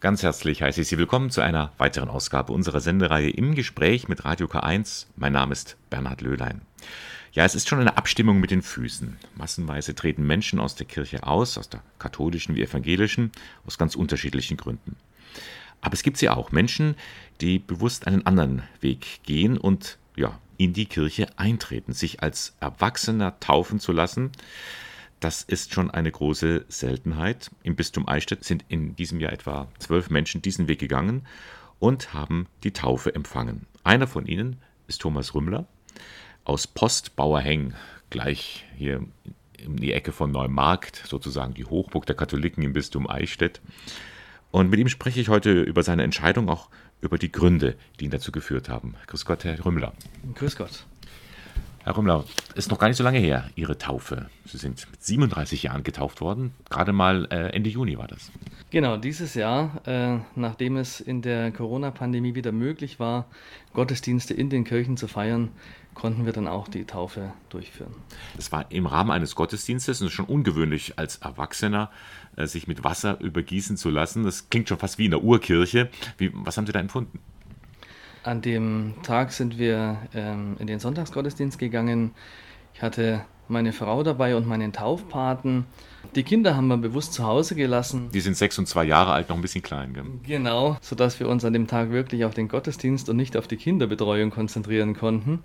Ganz herzlich heiße ich Sie willkommen zu einer weiteren Ausgabe unserer Sendereihe im Gespräch mit Radio K1. Mein Name ist Bernhard Löhlein. Ja, es ist schon eine Abstimmung mit den Füßen. Massenweise treten Menschen aus der Kirche aus, aus der katholischen wie evangelischen, aus ganz unterschiedlichen Gründen. Aber es gibt sie auch, Menschen, die bewusst einen anderen Weg gehen und ja, in die Kirche eintreten, sich als Erwachsener taufen zu lassen. Das ist schon eine große Seltenheit. Im Bistum Eichstätt sind in diesem Jahr etwa zwölf Menschen diesen Weg gegangen und haben die Taufe empfangen. Einer von ihnen ist Thomas Rümmler aus Postbauerheng, gleich hier in die Ecke von Neumarkt, sozusagen die Hochburg der Katholiken im Bistum Eichstätt. Und mit ihm spreche ich heute über seine Entscheidung, auch über die Gründe, die ihn dazu geführt haben. Grüß Gott, Herr Rümmler. Grüß Gott. Herr Rümmler, ist noch gar nicht so lange her, Ihre Taufe. Sie sind mit 37 Jahren getauft worden. Gerade mal äh, Ende Juni war das. Genau, dieses Jahr, äh, nachdem es in der Corona-Pandemie wieder möglich war, Gottesdienste in den Kirchen zu feiern, konnten wir dann auch die Taufe durchführen. Es war im Rahmen eines Gottesdienstes und es ist schon ungewöhnlich als Erwachsener, äh, sich mit Wasser übergießen zu lassen. Das klingt schon fast wie in der Urkirche. Wie, was haben Sie da empfunden? An dem Tag sind wir ähm, in den Sonntagsgottesdienst gegangen. Ich hatte meine Frau dabei und meinen Taufpaten. Die Kinder haben wir bewusst zu Hause gelassen. Die sind sechs und zwei Jahre alt, noch ein bisschen klein. Gell? Genau, sodass wir uns an dem Tag wirklich auf den Gottesdienst und nicht auf die Kinderbetreuung konzentrieren konnten.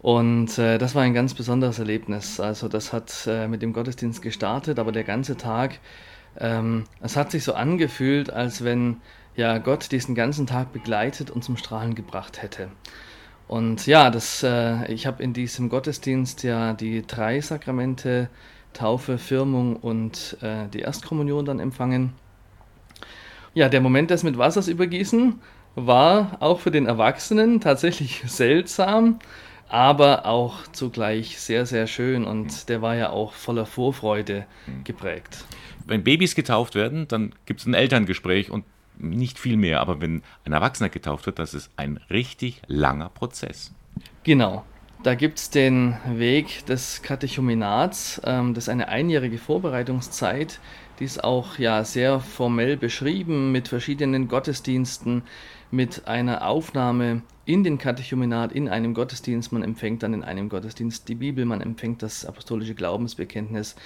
Und äh, das war ein ganz besonderes Erlebnis. Also das hat äh, mit dem Gottesdienst gestartet, aber der ganze Tag, ähm, es hat sich so angefühlt, als wenn ja Gott diesen ganzen Tag begleitet und zum Strahlen gebracht hätte. Und ja, das, äh, ich habe in diesem Gottesdienst ja die drei Sakramente, Taufe, Firmung und äh, die Erstkommunion dann empfangen. Ja, der Moment des mit Wassers übergießen war auch für den Erwachsenen tatsächlich seltsam, aber auch zugleich sehr, sehr schön und der war ja auch voller Vorfreude geprägt. Wenn Babys getauft werden, dann gibt es ein Elterngespräch und nicht viel mehr. Aber wenn ein Erwachsener getauft wird, das ist ein richtig langer Prozess. Genau. Da gibt es den Weg des Katechumenats. Ähm, das ist eine einjährige Vorbereitungszeit. Die ist auch ja sehr formell beschrieben mit verschiedenen Gottesdiensten, mit einer Aufnahme in den Katechumenat, in einem Gottesdienst. Man empfängt dann in einem Gottesdienst die Bibel, man empfängt das apostolische Glaubensbekenntnis.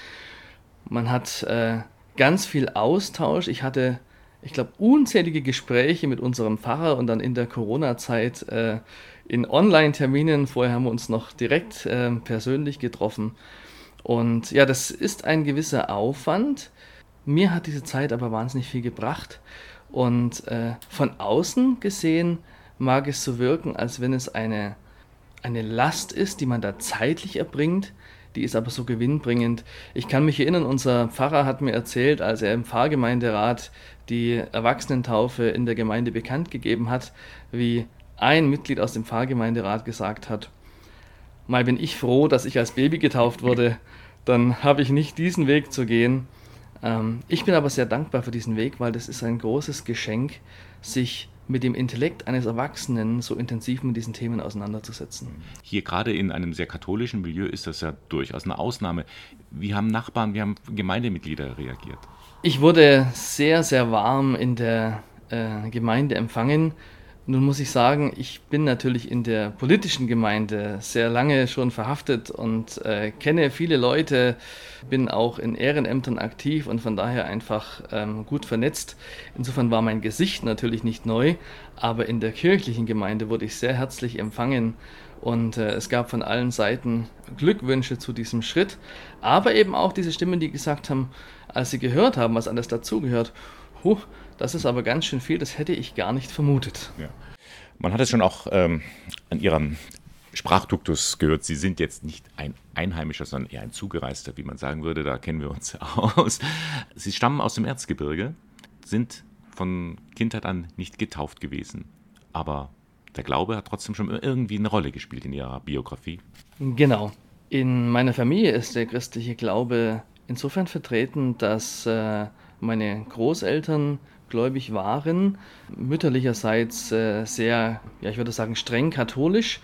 Man hat äh, ganz viel Austausch. Ich hatte ich glaube, unzählige Gespräche mit unserem Pfarrer und dann in der Corona-Zeit äh, in Online-Terminen. Vorher haben wir uns noch direkt äh, persönlich getroffen. Und ja, das ist ein gewisser Aufwand. Mir hat diese Zeit aber wahnsinnig viel gebracht. Und äh, von außen gesehen mag es so wirken, als wenn es eine, eine Last ist, die man da zeitlich erbringt. Die ist aber so gewinnbringend. Ich kann mich erinnern, unser Pfarrer hat mir erzählt, als er im Pfarrgemeinderat die Erwachsenentaufe in der Gemeinde bekannt gegeben hat, wie ein Mitglied aus dem Pfarrgemeinderat gesagt hat, mal bin ich froh, dass ich als Baby getauft wurde, dann habe ich nicht diesen Weg zu gehen. Ähm, ich bin aber sehr dankbar für diesen Weg, weil das ist ein großes Geschenk, sich mit dem Intellekt eines Erwachsenen so intensiv mit diesen Themen auseinanderzusetzen. Hier gerade in einem sehr katholischen Milieu ist das ja durchaus eine Ausnahme. Wie haben Nachbarn, wie haben Gemeindemitglieder reagiert? Ich wurde sehr, sehr warm in der äh, Gemeinde empfangen. Nun muss ich sagen, ich bin natürlich in der politischen Gemeinde sehr lange schon verhaftet und äh, kenne viele Leute, bin auch in Ehrenämtern aktiv und von daher einfach ähm, gut vernetzt. Insofern war mein Gesicht natürlich nicht neu, aber in der kirchlichen Gemeinde wurde ich sehr herzlich empfangen und äh, es gab von allen Seiten Glückwünsche zu diesem Schritt, aber eben auch diese Stimmen, die gesagt haben, als sie gehört haben, was alles dazugehört, huh, das ist aber ganz schön viel, das hätte ich gar nicht vermutet. Ja. Man hat es schon auch ähm, an Ihrem Sprachduktus gehört. Sie sind jetzt nicht ein Einheimischer, sondern eher ein Zugereister, wie man sagen würde. Da kennen wir uns aus. Sie stammen aus dem Erzgebirge, sind von Kindheit an nicht getauft gewesen. Aber der Glaube hat trotzdem schon irgendwie eine Rolle gespielt in Ihrer Biografie. Genau. In meiner Familie ist der christliche Glaube insofern vertreten, dass äh, meine Großeltern gläubig waren, mütterlicherseits äh, sehr, ja, ich würde sagen, streng katholisch.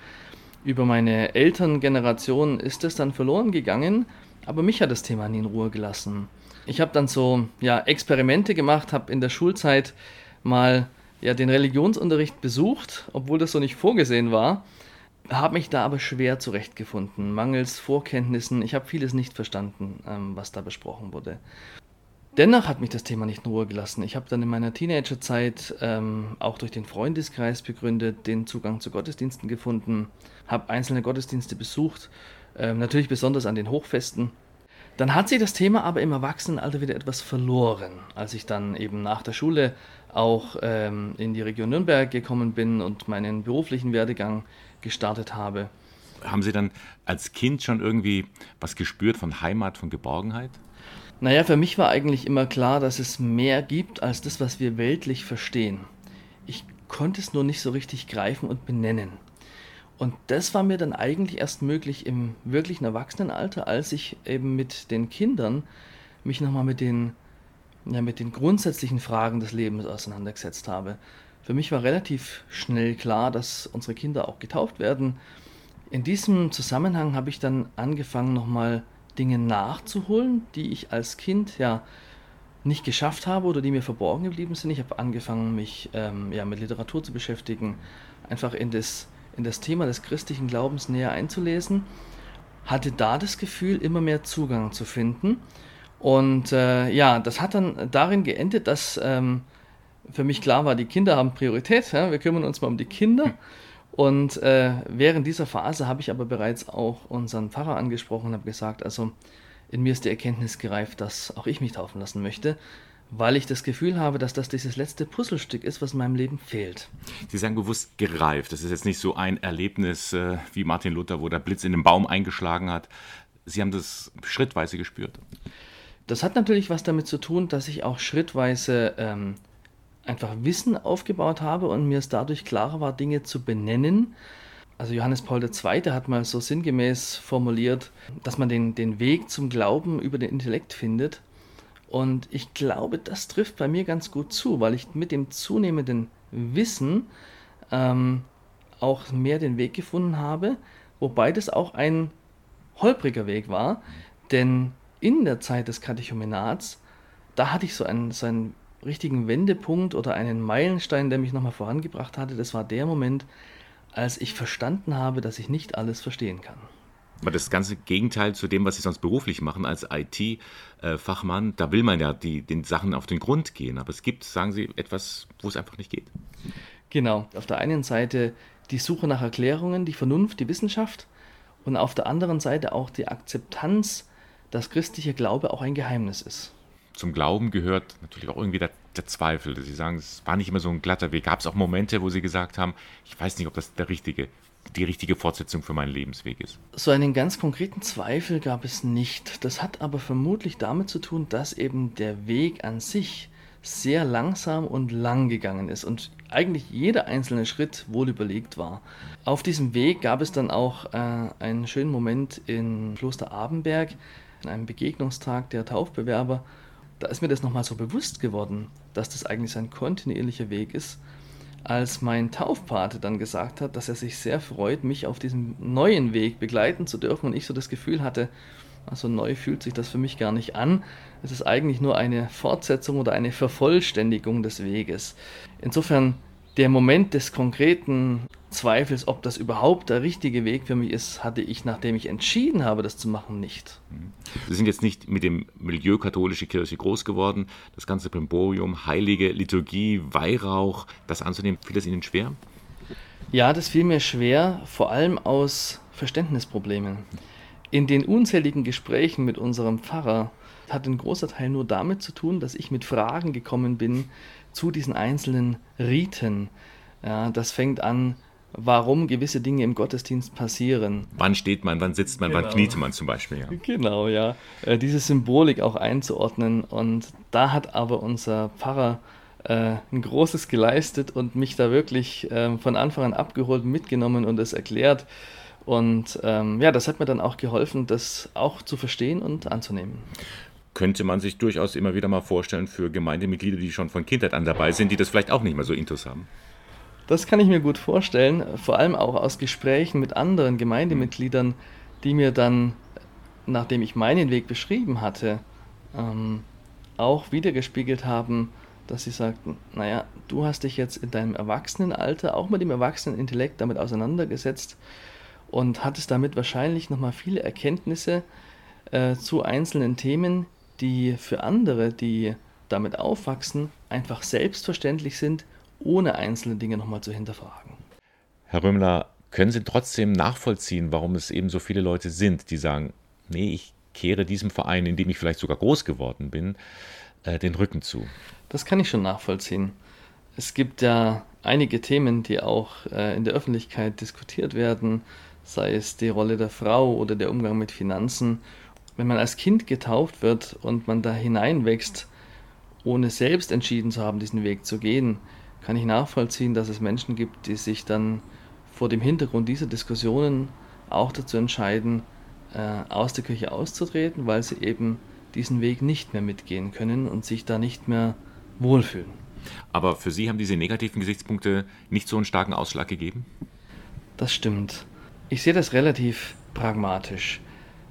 Über meine Elterngeneration ist es dann verloren gegangen, aber mich hat das Thema nie in Ruhe gelassen. Ich habe dann so ja, Experimente gemacht, habe in der Schulzeit mal ja, den Religionsunterricht besucht, obwohl das so nicht vorgesehen war, habe mich da aber schwer zurechtgefunden, mangels Vorkenntnissen. Ich habe vieles nicht verstanden, ähm, was da besprochen wurde. Dennoch hat mich das Thema nicht in Ruhe gelassen. Ich habe dann in meiner Teenagerzeit ähm, auch durch den Freundeskreis begründet den Zugang zu Gottesdiensten gefunden, habe einzelne Gottesdienste besucht, ähm, natürlich besonders an den Hochfesten. Dann hat sich das Thema aber im Erwachsenenalter wieder etwas verloren, als ich dann eben nach der Schule auch ähm, in die Region Nürnberg gekommen bin und meinen beruflichen Werdegang gestartet habe. Haben Sie dann als Kind schon irgendwie was gespürt von Heimat, von Geborgenheit? Naja, für mich war eigentlich immer klar, dass es mehr gibt als das, was wir weltlich verstehen. Ich konnte es nur nicht so richtig greifen und benennen. Und das war mir dann eigentlich erst möglich im wirklichen Erwachsenenalter, als ich eben mit den Kindern mich nochmal mit den, ja, mit den grundsätzlichen Fragen des Lebens auseinandergesetzt habe. Für mich war relativ schnell klar, dass unsere Kinder auch getauft werden. In diesem Zusammenhang habe ich dann angefangen, nochmal Dinge nachzuholen, die ich als Kind ja nicht geschafft habe oder die mir verborgen geblieben sind. Ich habe angefangen, mich ähm, ja, mit Literatur zu beschäftigen, einfach in das, in das Thema des christlichen Glaubens näher einzulesen, hatte da das Gefühl, immer mehr Zugang zu finden. Und äh, ja, das hat dann darin geendet, dass ähm, für mich klar war, die Kinder haben Priorität. Ja? Wir kümmern uns mal um die Kinder. Und äh, während dieser Phase habe ich aber bereits auch unseren Pfarrer angesprochen und habe gesagt, also in mir ist die Erkenntnis gereift, dass auch ich mich taufen lassen möchte, weil ich das Gefühl habe, dass das dieses letzte Puzzlestück ist, was in meinem Leben fehlt. Sie sagen bewusst gereift. Das ist jetzt nicht so ein Erlebnis äh, wie Martin Luther, wo der Blitz in den Baum eingeschlagen hat. Sie haben das schrittweise gespürt. Das hat natürlich was damit zu tun, dass ich auch schrittweise ähm, einfach Wissen aufgebaut habe und mir es dadurch klarer war, Dinge zu benennen. Also Johannes Paul II. hat mal so sinngemäß formuliert, dass man den, den Weg zum Glauben über den Intellekt findet. Und ich glaube, das trifft bei mir ganz gut zu, weil ich mit dem zunehmenden Wissen ähm, auch mehr den Weg gefunden habe, wobei das auch ein holpriger Weg war, denn in der Zeit des Katechumenats, da hatte ich so einen, so einen richtigen Wendepunkt oder einen Meilenstein, der mich nochmal vorangebracht hatte, das war der Moment, als ich verstanden habe, dass ich nicht alles verstehen kann. Aber das ganze Gegenteil zu dem, was Sie sonst beruflich machen als IT-Fachmann, da will man ja die, den Sachen auf den Grund gehen. Aber es gibt, sagen Sie, etwas, wo es einfach nicht geht. Genau. Auf der einen Seite die Suche nach Erklärungen, die Vernunft, die Wissenschaft und auf der anderen Seite auch die Akzeptanz, dass christlicher Glaube auch ein Geheimnis ist zum Glauben gehört natürlich auch irgendwie der, der Zweifel. Sie sagen, es war nicht immer so ein glatter Weg. Gab es auch Momente, wo Sie gesagt haben, ich weiß nicht, ob das der richtige, die richtige Fortsetzung für meinen Lebensweg ist? So einen ganz konkreten Zweifel gab es nicht. Das hat aber vermutlich damit zu tun, dass eben der Weg an sich sehr langsam und lang gegangen ist und eigentlich jeder einzelne Schritt wohl überlegt war. Auf diesem Weg gab es dann auch äh, einen schönen Moment in Kloster Abenberg, an einem Begegnungstag der Taufbewerber, da ist mir das nochmal so bewusst geworden, dass das eigentlich ein kontinuierlicher Weg ist, als mein Taufpate dann gesagt hat, dass er sich sehr freut, mich auf diesem neuen Weg begleiten zu dürfen und ich so das Gefühl hatte, also neu fühlt sich das für mich gar nicht an. Es ist eigentlich nur eine Fortsetzung oder eine Vervollständigung des Weges. Insofern der Moment des konkreten Zweifels, ob das überhaupt der richtige Weg für mich ist, hatte ich, nachdem ich entschieden habe, das zu machen, nicht. Sie sind jetzt nicht mit dem Milieu katholische Kirche groß geworden. Das ganze Brimborium, heilige Liturgie, Weihrauch, das anzunehmen, fiel das Ihnen schwer? Ja, das fiel mir schwer, vor allem aus Verständnisproblemen. In den unzähligen Gesprächen mit unserem Pfarrer hat ein großer Teil nur damit zu tun, dass ich mit Fragen gekommen bin zu diesen einzelnen Riten. Ja, das fängt an, warum gewisse Dinge im Gottesdienst passieren. Wann steht man, wann sitzt man, genau. wann kniet man zum Beispiel. Ja. Genau, ja. Äh, diese Symbolik auch einzuordnen. Und da hat aber unser Pfarrer äh, ein Großes geleistet und mich da wirklich äh, von Anfang an abgeholt, mitgenommen und es erklärt. Und ähm, ja, das hat mir dann auch geholfen, das auch zu verstehen und anzunehmen könnte man sich durchaus immer wieder mal vorstellen für Gemeindemitglieder, die schon von Kindheit an dabei sind, die das vielleicht auch nicht mehr so intus haben. Das kann ich mir gut vorstellen, vor allem auch aus Gesprächen mit anderen Gemeindemitgliedern, die mir dann, nachdem ich meinen Weg beschrieben hatte, ähm, auch wiedergespiegelt haben, dass sie sagten, naja, du hast dich jetzt in deinem Erwachsenenalter auch mit dem Erwachsenenintellekt damit auseinandergesetzt und hattest damit wahrscheinlich nochmal viele Erkenntnisse äh, zu einzelnen Themen, die für andere, die damit aufwachsen, einfach selbstverständlich sind, ohne einzelne Dinge nochmal zu hinterfragen. Herr Römler, können Sie trotzdem nachvollziehen, warum es eben so viele Leute sind, die sagen, nee, ich kehre diesem Verein, in dem ich vielleicht sogar groß geworden bin, äh, den Rücken zu? Das kann ich schon nachvollziehen. Es gibt ja einige Themen, die auch äh, in der Öffentlichkeit diskutiert werden, sei es die Rolle der Frau oder der Umgang mit Finanzen. Wenn man als Kind getauft wird und man da hineinwächst, ohne selbst entschieden zu haben, diesen Weg zu gehen, kann ich nachvollziehen, dass es Menschen gibt, die sich dann vor dem Hintergrund dieser Diskussionen auch dazu entscheiden, äh, aus der Kirche auszutreten, weil sie eben diesen Weg nicht mehr mitgehen können und sich da nicht mehr wohlfühlen. Aber für Sie haben diese negativen Gesichtspunkte nicht so einen starken Ausschlag gegeben? Das stimmt. Ich sehe das relativ pragmatisch.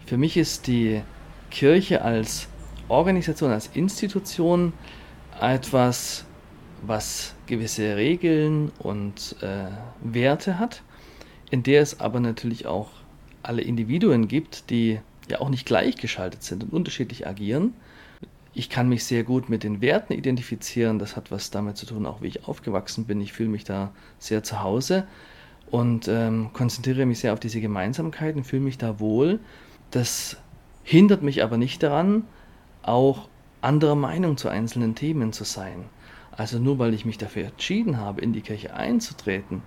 Für mich ist die Kirche als Organisation, als Institution etwas, was gewisse Regeln und äh, Werte hat, in der es aber natürlich auch alle Individuen gibt, die ja auch nicht gleichgeschaltet sind und unterschiedlich agieren. Ich kann mich sehr gut mit den Werten identifizieren. Das hat was damit zu tun, auch wie ich aufgewachsen bin. Ich fühle mich da sehr zu Hause und ähm, konzentriere mich sehr auf diese Gemeinsamkeiten, fühle mich da wohl. Das hindert mich aber nicht daran, auch anderer Meinung zu einzelnen Themen zu sein. Also nur weil ich mich dafür entschieden habe, in die Kirche einzutreten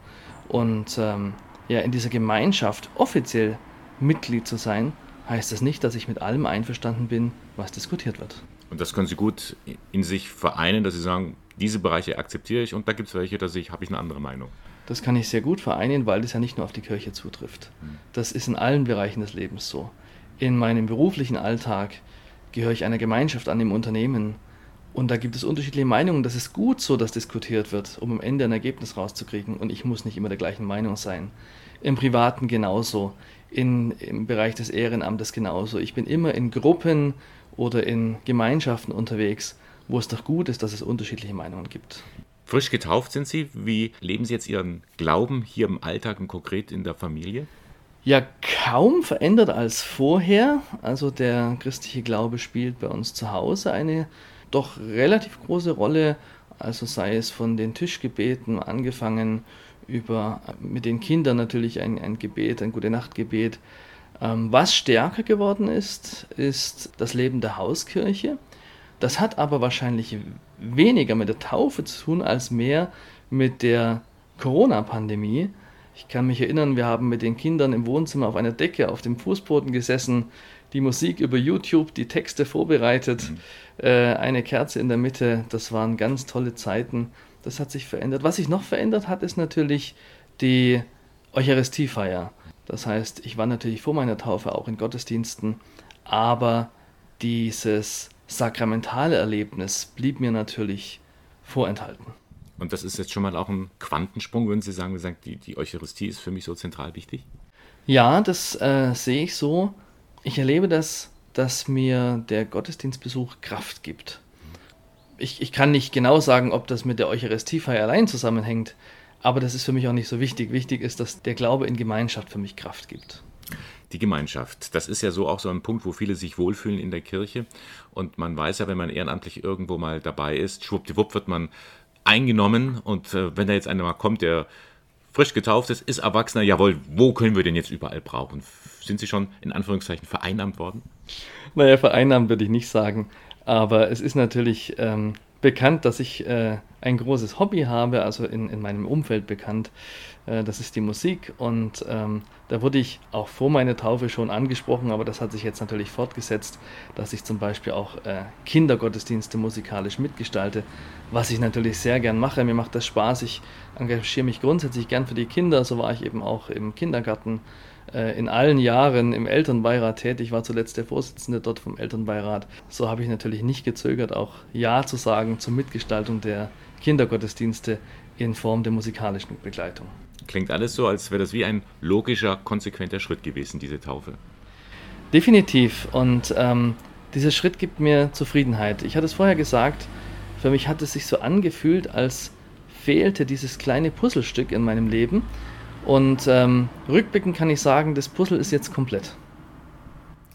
und ähm, ja in dieser Gemeinschaft offiziell Mitglied zu sein, heißt das nicht, dass ich mit allem einverstanden bin, was diskutiert wird. Und das können Sie gut in sich vereinen, dass Sie sagen, diese Bereiche akzeptiere ich und da gibt es welche, da ich, habe ich eine andere Meinung. Das kann ich sehr gut vereinen, weil das ja nicht nur auf die Kirche zutrifft. Hm. Das ist in allen Bereichen des Lebens so. In meinem beruflichen Alltag gehöre ich einer Gemeinschaft an im Unternehmen und da gibt es unterschiedliche Meinungen. Das ist gut so, dass diskutiert wird, um am Ende ein Ergebnis rauszukriegen. Und ich muss nicht immer der gleichen Meinung sein. Im Privaten genauso. In, Im Bereich des Ehrenamtes genauso. Ich bin immer in Gruppen oder in Gemeinschaften unterwegs, wo es doch gut ist, dass es unterschiedliche Meinungen gibt. Frisch getauft sind Sie. Wie leben Sie jetzt Ihren Glauben hier im Alltag und konkret in der Familie? Ja, kaum verändert als vorher. Also der christliche Glaube spielt bei uns zu Hause eine doch relativ große Rolle, also sei es von den Tischgebeten angefangen über mit den Kindern natürlich ein, ein Gebet, ein Gute Nachtgebet. Ähm, was stärker geworden ist, ist das Leben der Hauskirche. Das hat aber wahrscheinlich weniger mit der Taufe zu tun, als mehr mit der Corona-Pandemie. Ich kann mich erinnern, wir haben mit den Kindern im Wohnzimmer auf einer Decke auf dem Fußboden gesessen, die Musik über YouTube, die Texte vorbereitet, mhm. äh, eine Kerze in der Mitte. Das waren ganz tolle Zeiten. Das hat sich verändert. Was sich noch verändert hat, ist natürlich die Eucharistiefeier. Das heißt, ich war natürlich vor meiner Taufe auch in Gottesdiensten, aber dieses sakramentale Erlebnis blieb mir natürlich vorenthalten. Und das ist jetzt schon mal auch ein Quantensprung, würden Sie sagen, die, die Eucharistie ist für mich so zentral wichtig? Ja, das äh, sehe ich so ich erlebe das, dass mir der Gottesdienstbesuch Kraft gibt. Ich, ich kann nicht genau sagen, ob das mit der Eucharistiefeier allein zusammenhängt, aber das ist für mich auch nicht so wichtig. Wichtig ist, dass der Glaube in Gemeinschaft für mich Kraft gibt. Die Gemeinschaft, das ist ja so auch so ein Punkt, wo viele sich wohlfühlen in der Kirche. Und man weiß ja, wenn man ehrenamtlich irgendwo mal dabei ist, schwuppdiwupp wird man eingenommen. Und äh, wenn da jetzt einer mal kommt, der frisch getauft ist, ist Erwachsener, jawohl, wo können wir den jetzt überall brauchen? Sind Sie schon in Anführungszeichen vereinnahmt worden? Naja, vereinnahmt würde ich nicht sagen. Aber es ist natürlich ähm, bekannt, dass ich äh, ein großes Hobby habe, also in, in meinem Umfeld bekannt. Äh, das ist die Musik. Und ähm, da wurde ich auch vor meiner Taufe schon angesprochen, aber das hat sich jetzt natürlich fortgesetzt, dass ich zum Beispiel auch äh, Kindergottesdienste musikalisch mitgestalte, was ich natürlich sehr gern mache. Mir macht das Spaß. Ich engagiere mich grundsätzlich gern für die Kinder. So war ich eben auch im Kindergarten in allen Jahren im Elternbeirat tätig, war zuletzt der Vorsitzende dort vom Elternbeirat. So habe ich natürlich nicht gezögert, auch Ja zu sagen zur Mitgestaltung der Kindergottesdienste in Form der musikalischen Begleitung. Klingt alles so, als wäre das wie ein logischer, konsequenter Schritt gewesen, diese Taufe. Definitiv. Und ähm, Dieser Schritt gibt mir Zufriedenheit. Ich hatte es vorher gesagt, für mich hat es sich so angefühlt, als fehlte dieses kleine Puzzlestück in meinem Leben. Und ähm, rückblickend kann ich sagen, das Puzzle ist jetzt komplett.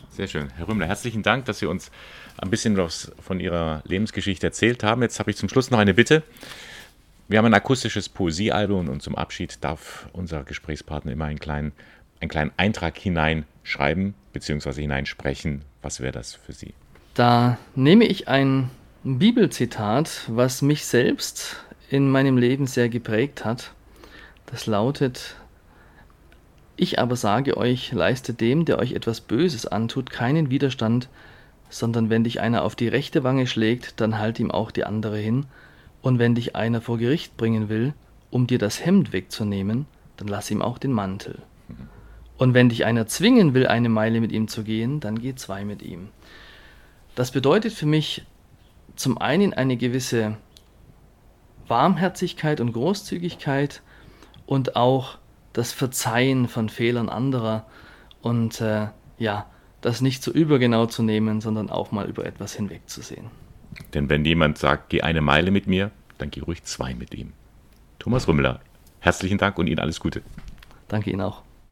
Sehr schön. Herr Rümmler, herzlichen Dank, dass Sie uns ein bisschen was von Ihrer Lebensgeschichte erzählt haben. Jetzt habe ich zum Schluss noch eine Bitte. Wir haben ein akustisches Poesiealbum und zum Abschied darf unser Gesprächspartner immer einen kleinen, einen kleinen Eintrag hineinschreiben bzw. hineinsprechen. Was wäre das für Sie? Da nehme ich ein Bibelzitat, was mich selbst in meinem Leben sehr geprägt hat. Das lautet, ich aber sage euch, leistet dem, der euch etwas Böses antut, keinen Widerstand, sondern wenn dich einer auf die rechte Wange schlägt, dann halt ihm auch die andere hin, und wenn dich einer vor Gericht bringen will, um dir das Hemd wegzunehmen, dann lass ihm auch den Mantel. Und wenn dich einer zwingen will, eine Meile mit ihm zu gehen, dann geh zwei mit ihm. Das bedeutet für mich zum einen eine gewisse Warmherzigkeit und Großzügigkeit und auch das Verzeihen von Fehlern anderer und äh, ja, das nicht so übergenau zu nehmen, sondern auch mal über etwas hinwegzusehen. Denn wenn jemand sagt, geh eine Meile mit mir, dann geh ruhig zwei mit ihm. Thomas Rümmler, herzlichen Dank und Ihnen alles Gute. Danke Ihnen auch.